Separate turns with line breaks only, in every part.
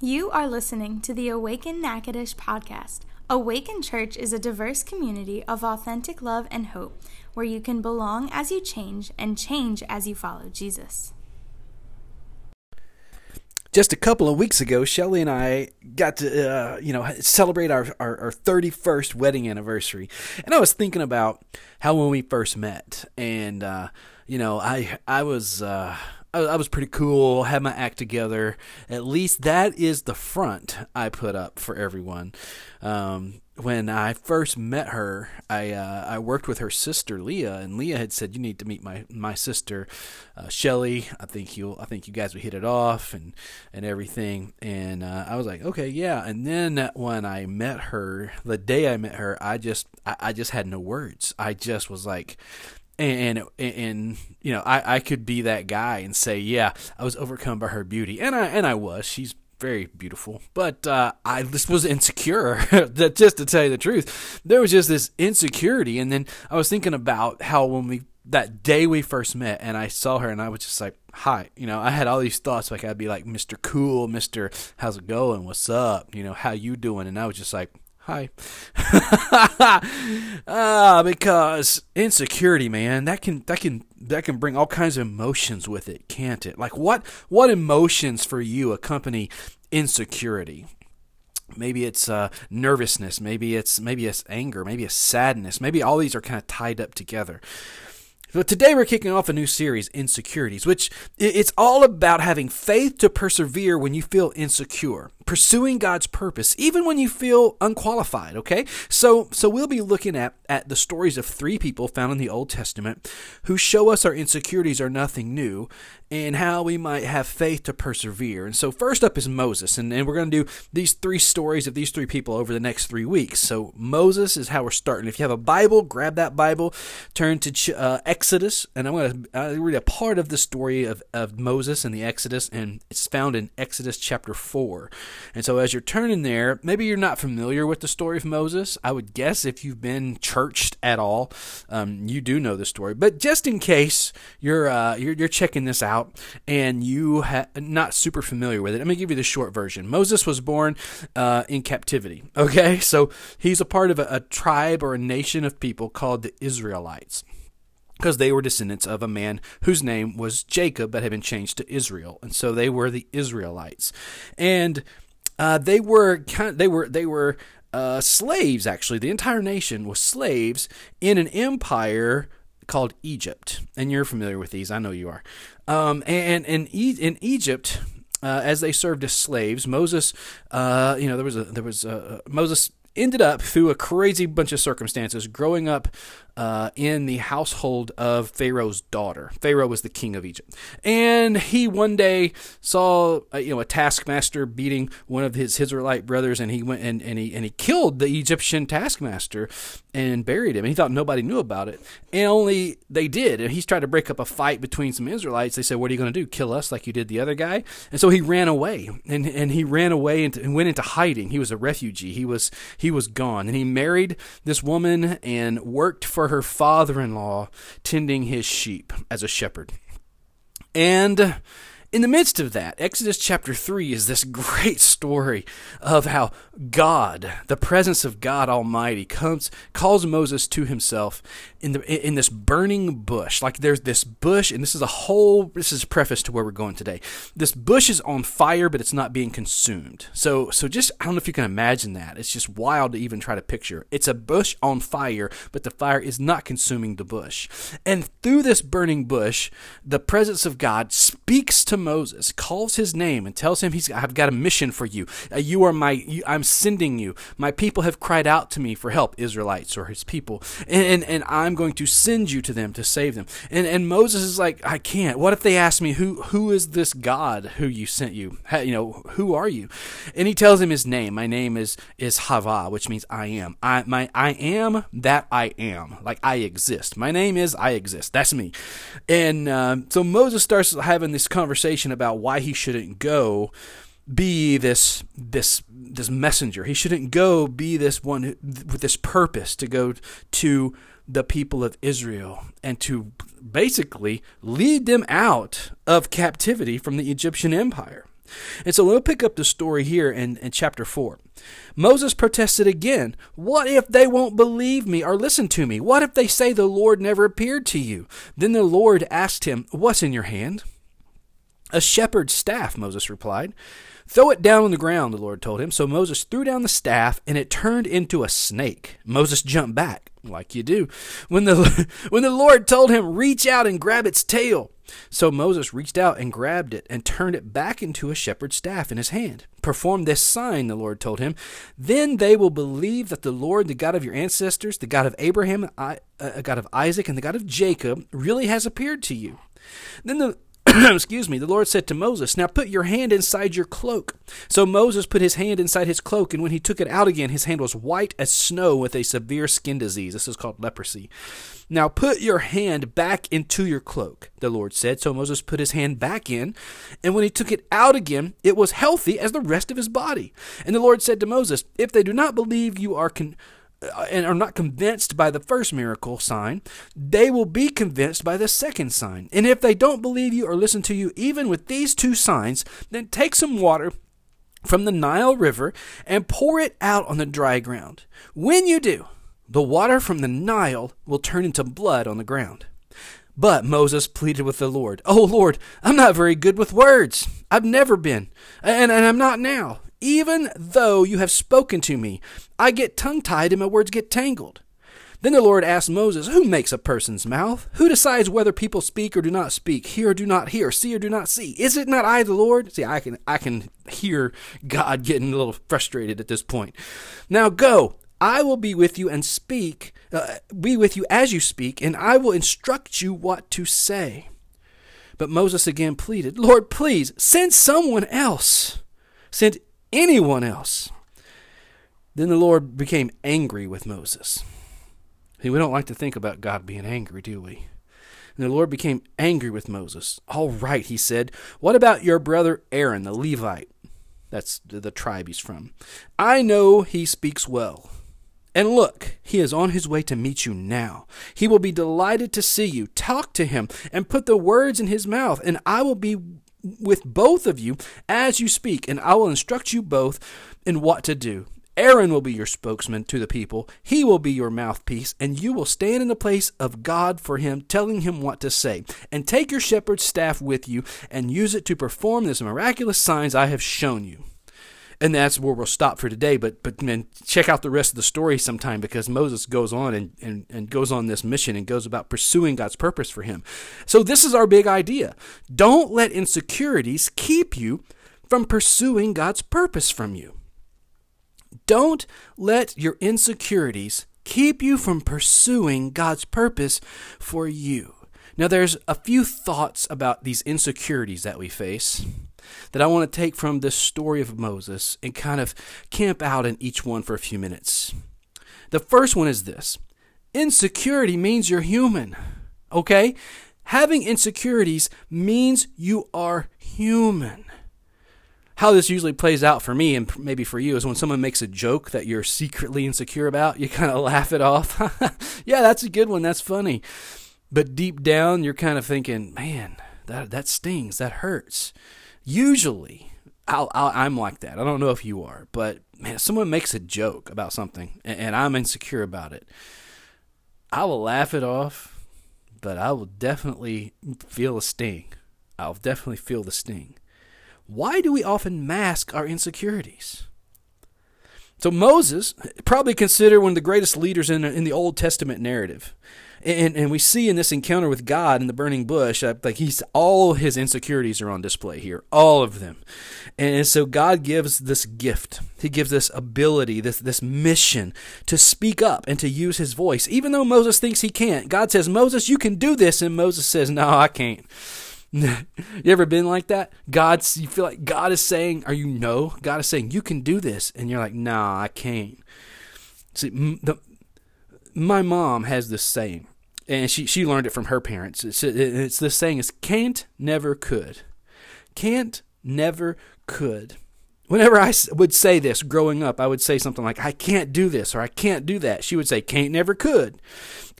You are listening to the Awaken Natchitoches podcast. Awaken Church is a diverse community of authentic love and hope where you can belong as you change and change as you follow Jesus.
Just a couple of weeks ago, Shelly and I got to, uh, you know, celebrate our, our, our 31st wedding anniversary. And I was thinking about how when we first met. And, uh, you know, I, I was, uh, I, was pretty cool, had my act together. At least that is the front I put up for everyone. Um, when I first met her, I uh, I worked with her sister Leah, and Leah had said, "You need to meet my my sister, uh, Shelly. I think you I think you guys would hit it off and and everything." And uh, I was like, "Okay, yeah." And then when I met her, the day I met her, I just I, I just had no words. I just was like, and, and you know I, I could be that guy and say yeah I was overcome by her beauty. And I and I was. She's very beautiful. But uh, I just was insecure that just to tell you the truth. There was just this insecurity. And then I was thinking about how when we that day we first met and I saw her and I was just like hi you know I had all these thoughts. Like I'd be like Mr. Cool Mr. How's it going? What's up? You know how you doing? And I was just like Hi. ah, because insecurity, man, that can that can that can bring all kinds of emotions with it, can't it? Like what what emotions for you accompany insecurity? Maybe it's uh, nervousness, maybe it's maybe it's anger, maybe it's sadness. Maybe all these are kind of tied up together. But today we're kicking off a new series, Insecurities, which it's all about having faith to persevere when you feel insecure pursuing God's purpose, even when you feel unqualified, okay? So so we'll be looking at, at the stories of three people found in the Old Testament who show us our insecurities are nothing new and how we might have faith to persevere. And so first up is Moses, and, and we're going to do these three stories of these three people over the next three weeks. So Moses is how we're starting. If you have a Bible, grab that Bible, turn to uh, Exodus, and I'm going to read a part of the story of, of Moses and the Exodus, and it's found in Exodus chapter 4. And so as you're turning there, maybe you're not familiar with the story of Moses. I would guess if you've been churched at all, um, you do know the story. But just in case you're uh, you're, you're, checking this out and you ha- not super familiar with it, let me give you the short version. Moses was born uh, in captivity. Okay, so he's a part of a, a tribe or a nation of people called the Israelites because they were descendants of a man whose name was Jacob but had been changed to Israel. And so they were the Israelites. And uh, they were kind of, they were they were uh, slaves actually. The entire nation was slaves in an empire called Egypt, and you're familiar with these. I know you are. Um, and and in Egypt, uh, as they served as slaves, Moses, uh, you know, there was a there was a, Moses ended up through a crazy bunch of circumstances growing up uh, in the household of Pharaoh's daughter. Pharaoh was the king of Egypt, and he one day saw uh, you know a taskmaster beating one of his Israelite brothers, and he went and, and he and he killed the Egyptian taskmaster and buried him. And he thought nobody knew about it, and only they did. And he's tried to break up a fight between some Israelites. They said, "What are you going to do? Kill us like you did the other guy?" And so he ran away, and and he ran away and, and went into hiding. He was a refugee. He was he was gone, and he married this woman and worked for her father in law tending his sheep as a shepherd. And in the midst of that, Exodus chapter 3 is this great story of how God, the presence of God Almighty, comes calls Moses to himself in the in this burning bush. Like there's this bush, and this is a whole this is a preface to where we're going today. This bush is on fire, but it's not being consumed. So so just I don't know if you can imagine that. It's just wild to even try to picture. It's a bush on fire, but the fire is not consuming the bush. And through this burning bush, the presence of God speaks to Moses, calls his name, and tells him he's I've got a mission for you. Uh, you are my you, I'm sending you. My people have cried out to me for help, Israelites or his people, and and, and I'm going to send you to them to save them. And and Moses is like, I can't. What if they ask me who who is this God who you sent you? How, you know, who are you? And he tells him his name. My name is is Hava, which means I am. I my I am that I am. Like I exist. My name is I exist. That's me. And um, so Moses starts having this conversation about why he shouldn't go be this this this messenger. He shouldn't go be this one with this purpose to go to the people of Israel and to basically lead them out of captivity from the Egyptian empire. And so we'll pick up the story here in, in chapter 4. Moses protested again. What if they won't believe me or listen to me? What if they say the Lord never appeared to you? Then the Lord asked him, What's in your hand? A shepherd's staff, Moses replied. Throw it down on the ground, the Lord told him. So Moses threw down the staff, and it turned into a snake. Moses jumped back, like you do, when the, when the Lord told him, Reach out and grab its tail. So Moses reached out and grabbed it and turned it back into a shepherd's staff in his hand. Perform this sign, the Lord told him. Then they will believe that the Lord, the God of your ancestors, the God of Abraham, a uh, God of Isaac, and the God of Jacob, really has appeared to you. Then the excuse me, the Lord said to Moses, Now put your hand inside your cloak. So Moses put his hand inside his cloak, and when he took it out again, his hand was white as snow with a severe skin disease. This is called leprosy. Now put your hand back into your cloak, the Lord said. So Moses put his hand back in, and when he took it out again, it was healthy as the rest of his body. And the Lord said to Moses, If they do not believe you are con- Uh, and are not convinced by the first miracle sign, they will be convinced by the second sign. And if they don't believe you or listen to you, even with these two signs, then take some water from the Nile River and pour it out on the dry ground. When you do, the water from the Nile will turn into blood on the ground. But Moses pleaded with the Lord, Oh Lord, I'm not very good with words. I've never been, and, and I'm not now. Even though you have spoken to me, I get tongue tied and my words get tangled. Then the Lord asked Moses, Who makes a person's mouth? Who decides whether people speak or do not speak, hear or do not hear, see or do not see? Is it not I, the Lord? See, I can I can hear God getting a little frustrated at this point. Now go, I will be with you and speak, uh, be with you as you speak, and I will instruct you what to say. But Moses again pleaded, Lord, please send someone else. Send anyone else. Then the Lord became angry with Moses. See, we don't like to think about God being angry, do we? And the Lord became angry with Moses. All right, he said, what about your brother Aaron, the Levite? That's the tribe he's from. I know he speaks well. And look, he is on his way to meet you now. He will be delighted to see you. Talk to him and put the words in his mouth, and I will be with both of you as you speak, and I will instruct you both in what to do. Aaron will be your spokesman to the people. He will be your mouthpiece, and you will stand in the place of God for him, telling him what to say. And take your shepherd's staff with you and use it to perform these miraculous signs I have shown you and that's where we'll stop for today. But but man, check out the rest of the story sometime because Moses goes on and, and, and goes on this mission and goes about pursuing God's purpose for him. So this is our big idea. Don't let insecurities keep you from pursuing God's purpose from you. Don't let your insecurities keep you from pursuing God's purpose for you. Now, there's a few thoughts about these insecurities that we face that I want to take from this story of Moses and kind of camp out in each one for a few minutes. The first one is this insecurity means you're human, okay? Having insecurities means you are human. How this usually plays out for me and maybe for you is when someone makes a joke that you're secretly insecure about, you kind of laugh it off. yeah, that's a good one. That's funny. But deep down, you're kind of thinking, man, that, that stings. That hurts. Usually, i am like that. I don't know if you are, but man, if someone makes a joke about something and, and I'm insecure about it, I will laugh it off, but I will definitely feel a sting. I'll definitely feel the sting. Why do we often mask our insecurities? So Moses, probably considered one of the greatest leaders in, in the Old Testament narrative and and we see in this encounter with God in the burning bush, uh, like he's all his insecurities are on display here, all of them, and so God gives this gift. He gives this ability, this this mission to speak up and to use His voice, even though Moses thinks he can't. God says, "Moses, you can do this," and Moses says, "No, I can't." you ever been like that? God's you feel like God is saying, "Are you no?" God is saying, "You can do this," and you're like, "No, I can't." See, the, my mom has this saying and she she learned it from her parents. It's it's this saying is can't never could, can't never could. Whenever I would say this growing up, I would say something like I can't do this or I can't do that. She would say can't never could.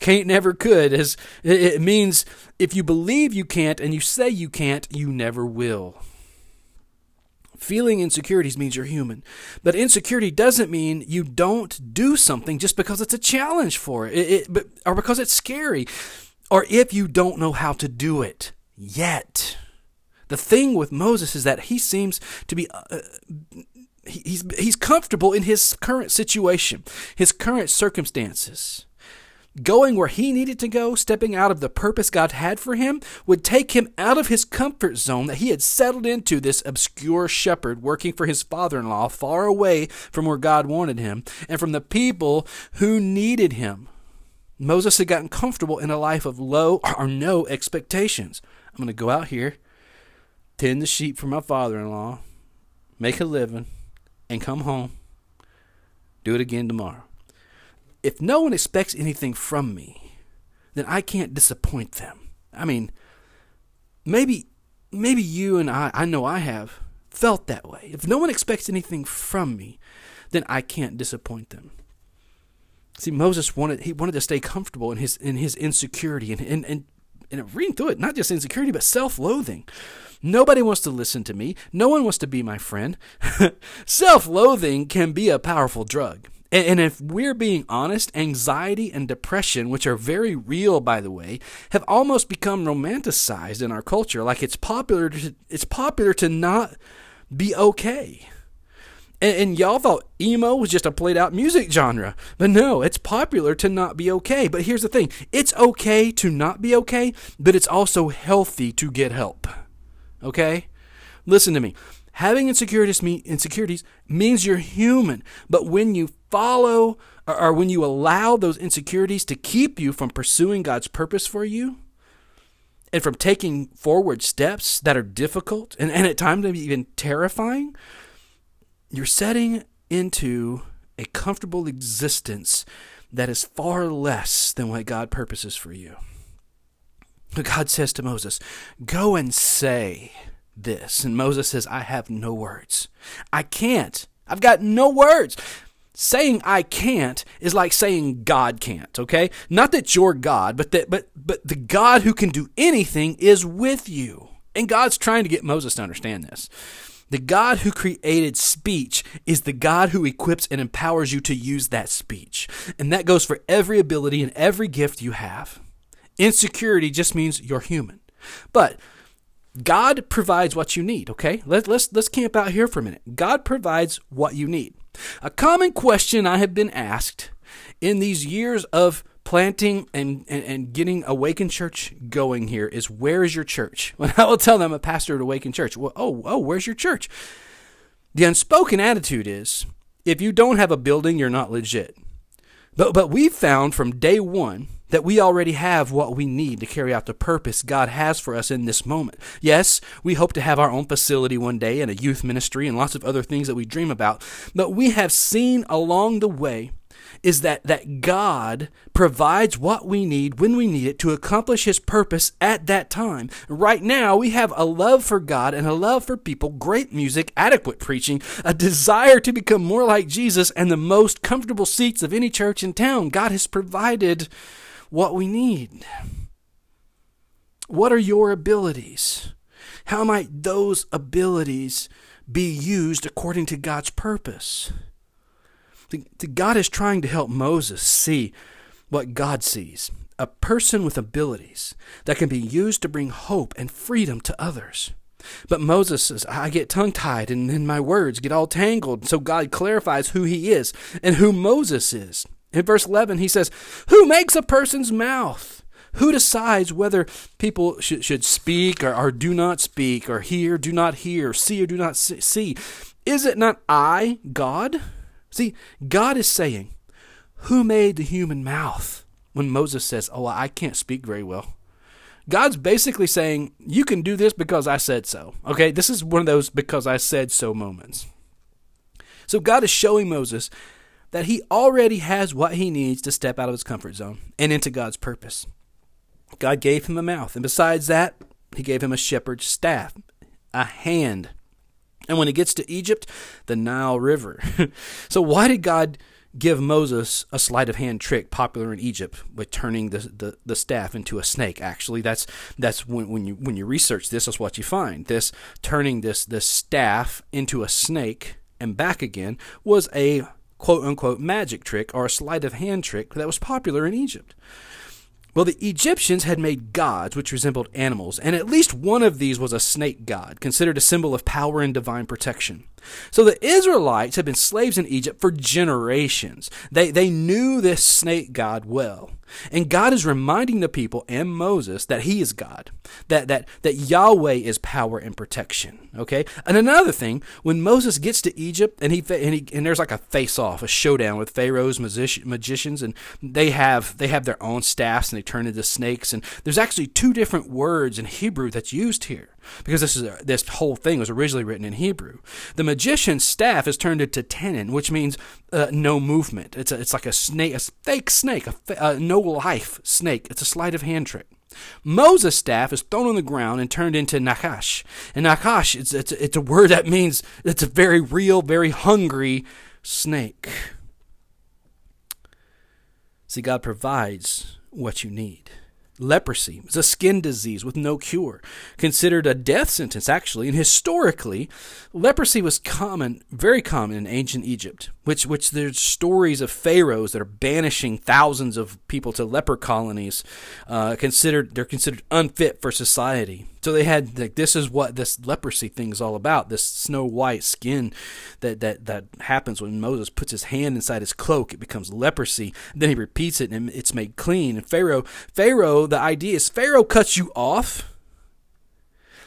Can't never could is it means if you believe you can't and you say you can't, you never will. Feeling insecurities means you're human. But insecurity doesn't mean you don't do something just because it's a challenge for it, it, it or because it's scary, or if you don't know how to do it yet. The thing with Moses is that he seems to be uh, he's he's comfortable in his current situation, his current circumstances. Going where he needed to go, stepping out of the purpose God had for him, would take him out of his comfort zone that he had settled into this obscure shepherd working for his father in law, far away from where God wanted him, and from the people who needed him. Moses had gotten comfortable in a life of low or no expectations. I'm going to go out here, tend the sheep for my father in law, make a living, and come home, do it again tomorrow if no one expects anything from me, then I can't disappoint them. I mean, maybe maybe you and I I know I have felt that way. If no one expects anything from me, then I can't disappoint them. See, Moses wanted he wanted to stay comfortable in his in his insecurity and and, and, and reading through it, not just insecurity, but self-loathing. Nobody wants to listen to me. No one wants to be my friend. self-loathing can be a powerful drug. And if we're being honest, anxiety and depression, which are very real, by the way, have almost become romanticized in our culture. Like it's popular to, it's popular to not be okay. And, and y'all thought emo was just a played out music genre. But no, it's popular to not be okay. But here's the thing it's okay to not be okay, but it's also healthy to get help. Okay? Listen to me. Having insecurities, insecurities means you're human. But when you follow or, or when you allow those insecurities to keep you from pursuing God's purpose for you and from taking forward steps that are difficult and, and at times even terrifying, you're setting into a comfortable existence that is far less than what God purposes for you. God says to Moses, Go and say, this. And Moses says, I have no words. I can't. I've got no words. Saying I can't is like saying God can't, okay? Not that you're God, but that but but the God who can do anything is with you. And God's trying to get Moses to understand this. The God who created speech is the God who equips and empowers you to use that speech. And that goes for every ability and every gift you have. Insecurity just means you're human. But God provides what you need, okay? Let, let's, let's camp out here for a minute. God provides what you need. A common question I have been asked in these years of planting and, and, and getting Awaken Church going here is where is your church? When I will tell them I'm a pastor at Awaken Church. Well, oh, oh, where's your church? The unspoken attitude is if you don't have a building, you're not legit. But, but we've found from day one that we already have what we need to carry out the purpose God has for us in this moment. Yes, we hope to have our own facility one day and a youth ministry and lots of other things that we dream about, but we have seen along the way is that, that God provides what we need when we need it to accomplish His purpose at that time. Right now, we have a love for God and a love for people, great music, adequate preaching, a desire to become more like Jesus, and the most comfortable seats of any church in town. God has provided what we need. What are your abilities? How might those abilities be used according to God's purpose? God is trying to help Moses see what God sees a person with abilities that can be used to bring hope and freedom to others. But Moses says, I get tongue tied and then my words get all tangled. So God clarifies who he is and who Moses is. In verse 11, he says, Who makes a person's mouth? Who decides whether people should, should speak or, or do not speak, or hear, do not hear, see or do not see? Is it not I, God? See, God is saying, Who made the human mouth? When Moses says, Oh, I can't speak very well. God's basically saying, You can do this because I said so. Okay, this is one of those because I said so moments. So God is showing Moses that he already has what he needs to step out of his comfort zone and into God's purpose. God gave him a mouth, and besides that, he gave him a shepherd's staff, a hand. And when he gets to Egypt, the Nile River. so, why did God give Moses a sleight of hand trick popular in Egypt with turning the, the, the staff into a snake. Actually, that's that's when, when you when you research this, that's what you find. This turning this this staff into a snake and back again was a quote unquote magic trick or a sleight of hand trick that was popular in Egypt. Well, the Egyptians had made gods which resembled animals, and at least one of these was a snake god, considered a symbol of power and divine protection. So the Israelites had been slaves in Egypt for generations. They, they knew this snake god well. And God is reminding the people and Moses that he is God, that, that, that Yahweh is power and protection. Okay? And another thing, when Moses gets to Egypt and he, and, he, and there's like a face off, a showdown with Pharaoh's magicians, and they have, they have their own staffs and they turn into snakes. And there's actually two different words in Hebrew that's used here because this is this whole thing was originally written in Hebrew. The magician's staff is turned into tannin, which means uh, no movement. It's a, it's like a snake, a fake snake, a, a no life snake. It's a sleight of hand trick. Moses' staff is thrown on the ground and turned into Nakash. And Nakash, it's, it's, it's a word that means it's a very real, very hungry snake. See, God provides what you need. Leprosy is a skin disease with no cure, considered a death sentence, actually. And historically, leprosy was common, very common in ancient Egypt, which, which there's stories of pharaohs that are banishing thousands of people to leper colonies, uh, considered, they're considered unfit for society. So they had like this is what this leprosy thing is all about. This snow white skin that that that happens when Moses puts his hand inside his cloak, it becomes leprosy. Then he repeats it and it's made clean. And Pharaoh, Pharaoh, the idea is Pharaoh cuts you off,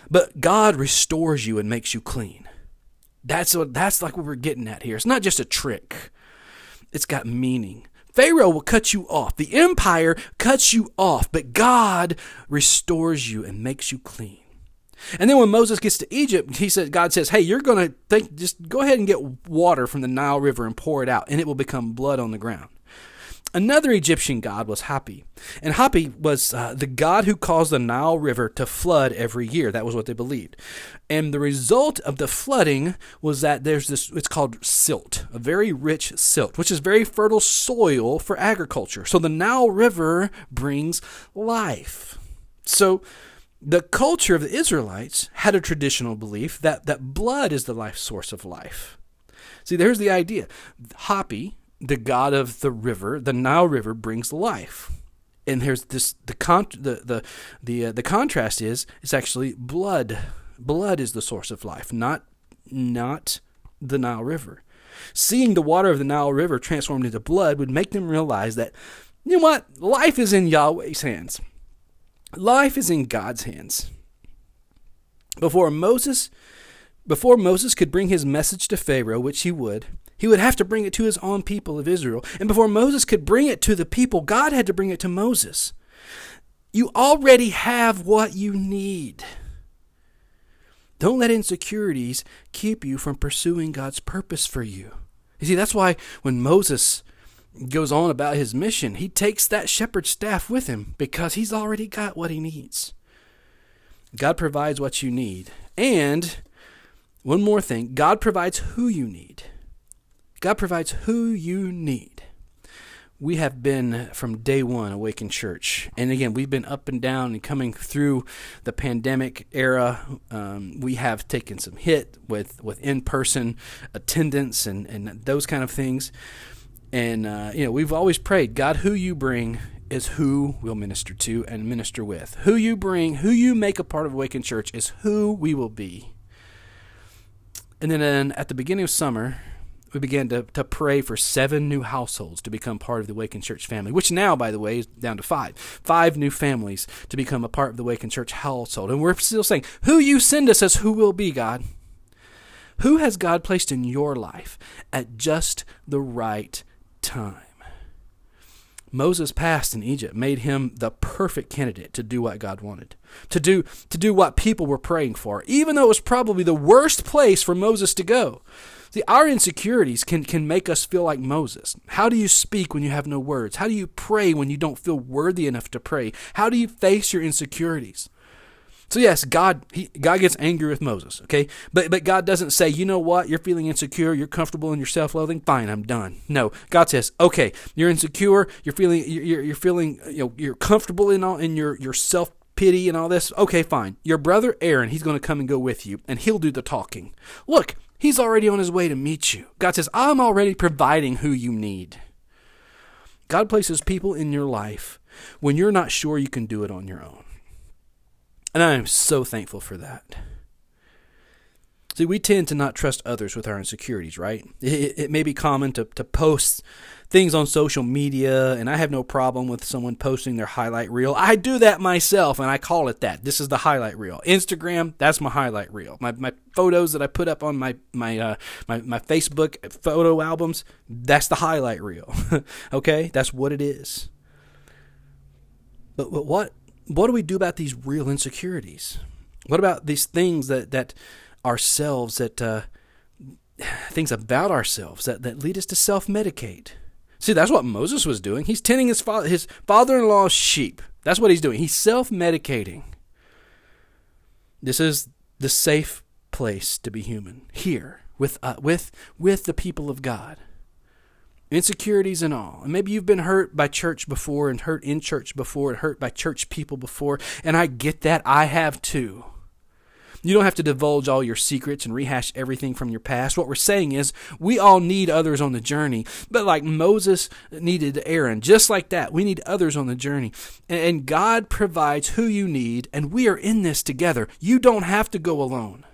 but God restores you and makes you clean. That's what that's like what we're getting at here. It's not just a trick. It's got meaning. Pharaoh will cut you off. The empire cuts you off, but God restores you and makes you clean. And then when Moses gets to Egypt, he says, God says, "Hey, you're going to think, just go ahead and get water from the Nile River and pour it out, and it will become blood on the ground." Another Egyptian god was Hapi. And Hapi was uh, the god who caused the Nile River to flood every year. That was what they believed. And the result of the flooding was that there's this, it's called silt, a very rich silt, which is very fertile soil for agriculture. So the Nile River brings life. So the culture of the Israelites had a traditional belief that, that blood is the life source of life. See, there's the idea. Hapi, the god of the river, the Nile River, brings life. And there's this the con the the the uh, the contrast is it's actually blood. Blood is the source of life, not not the Nile River. Seeing the water of the Nile River transformed into blood would make them realize that you know what life is in Yahweh's hands. Life is in God's hands. Before Moses before Moses could bring his message to Pharaoh, which he would, he would have to bring it to his own people of Israel. And before Moses could bring it to the people, God had to bring it to Moses. You already have what you need. Don't let insecurities keep you from pursuing God's purpose for you. You see, that's why when Moses goes on about his mission, he takes that shepherd's staff with him because he's already got what he needs. God provides what you need. And one more thing God provides who you need. God provides who you need. We have been from day one Awaken Church. And again, we've been up and down and coming through the pandemic era. Um, we have taken some hit with, with in person attendance and, and those kind of things. And, uh, you know, we've always prayed God, who you bring is who we'll minister to and minister with. Who you bring, who you make a part of Awaken Church is who we will be. And then at the beginning of summer, we began to, to pray for seven new households to become part of the Awaken Church family, which now, by the way, is down to five. Five new families to become a part of the Awaken Church household. And we're still saying, Who you send us as who will be, God. Who has God placed in your life at just the right time? Moses' past in Egypt made him the perfect candidate to do what God wanted, to do, to do what people were praying for, even though it was probably the worst place for Moses to go. See, our insecurities can, can make us feel like Moses. How do you speak when you have no words? How do you pray when you don't feel worthy enough to pray? How do you face your insecurities? So yes, God he, God gets angry with Moses, okay? But but God doesn't say, "You know what? You're feeling insecure, you're comfortable in your self-loathing. Fine, I'm done." No. God says, "Okay, you're insecure, you're feeling you're, you're feeling you know, you're comfortable in all in your your self pity and all this. Okay, fine. Your brother Aaron, he's going to come and go with you and he'll do the talking. Look, he's already on his way to meet you. God says, "I'm already providing who you need." God places people in your life when you're not sure you can do it on your own. And I am so thankful for that. See, we tend to not trust others with our insecurities, right? It, it, may be common to, to post things on social media, and I have no problem with someone posting their highlight reel. I do that myself, and I call it that. This is the highlight reel. Instagram, that's my highlight reel. My, my photos that I put up on my my uh, my, my Facebook photo albums, that's the highlight reel. okay, that's what it is. But, but what what do we do about these real insecurities? What about these things that that ourselves that uh, things about ourselves that, that lead us to self medicate? See, that's what Moses was doing. He's tending his father his father in law's sheep. That's what he's doing. He's self medicating. This is the safe place to be human here with uh, with with the people of God insecurities and all. And maybe you've been hurt by church before and hurt in church before and hurt by church people before. And I get that. I have too. You don't have to divulge all your secrets and rehash everything from your past. What we're saying is we all need others on the journey. But like Moses needed Aaron, just like that, we need others on the journey. And God provides who you need, and we are in this together. You don't have to go alone.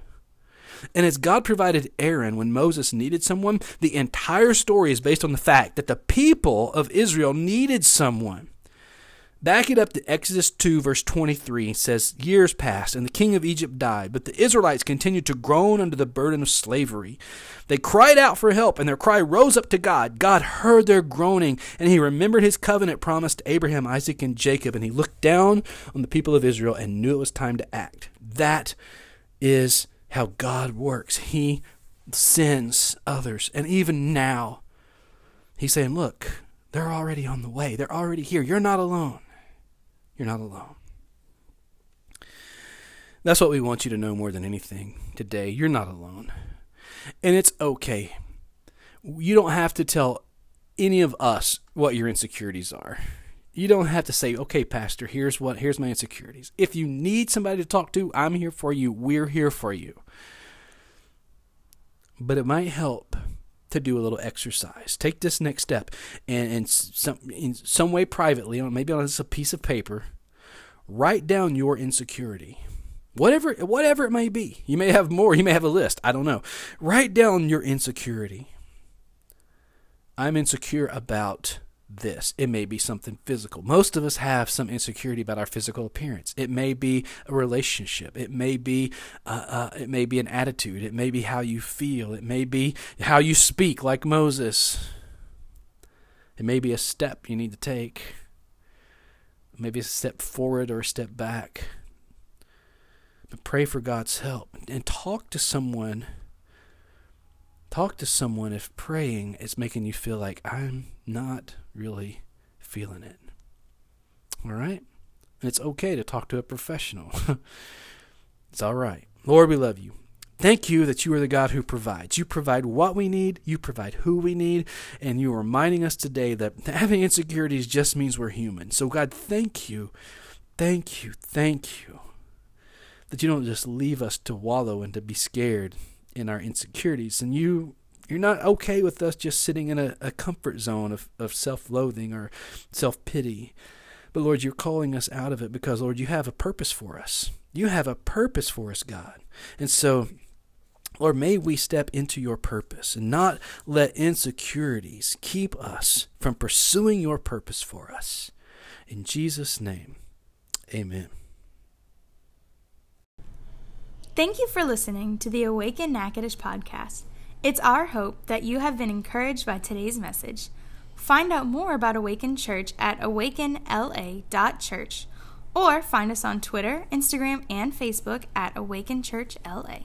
And as God provided Aaron when Moses needed someone, the entire story is based on the fact that the people of Israel needed someone. Back it up to Exodus 2, verse 23 says, Years passed, and the king of Egypt died, but the Israelites continued to groan under the burden of slavery. They cried out for help, and their cry rose up to God. God heard their groaning, and he remembered his covenant promise to Abraham, Isaac, and Jacob, and he looked down on the people of Israel and knew it was time to act. That is how God works. He sends others. And even now, He's saying, Look, they're already on the way. They're already here. You're not alone. You're not alone. That's what we want you to know more than anything today. You're not alone. And it's okay. You don't have to tell any of us what your insecurities are. You don't have to say, "Okay, pastor, here's what here's my insecurities." If you need somebody to talk to, I'm here for you. We're here for you. But it might help to do a little exercise. Take this next step and, and some, in some way privately, maybe on a piece of paper, write down your insecurity. Whatever whatever it may be. You may have more, you may have a list, I don't know. Write down your insecurity. I'm insecure about this. It may be something physical. Most of us have some insecurity about our physical appearance. It may be a relationship. It may be uh, uh, it may be an attitude. It may be how you feel. It may be how you speak, like Moses. It may be a step you need to take. Maybe a step forward or a step back. But pray for God's help and talk to someone Talk to someone if praying is making you feel like I'm not really feeling it. All right? And it's okay to talk to a professional. it's all right. Lord, we love you. Thank you that you are the God who provides. You provide what we need, you provide who we need, and you are reminding us today that having insecurities just means we're human. So, God, thank you, thank you, thank you that you don't just leave us to wallow and to be scared in our insecurities and you you're not okay with us just sitting in a, a comfort zone of, of self-loathing or self-pity but lord you're calling us out of it because lord you have a purpose for us you have a purpose for us god and so Lord, may we step into your purpose and not let insecurities keep us from pursuing your purpose for us. In Jesus' name, amen.
Thank you for listening to the Awaken Natchitoches podcast. It's our hope that you have been encouraged by today's message. Find out more about Awaken Church at awakenla.church or find us on Twitter, Instagram, and Facebook at Awaken Church LA.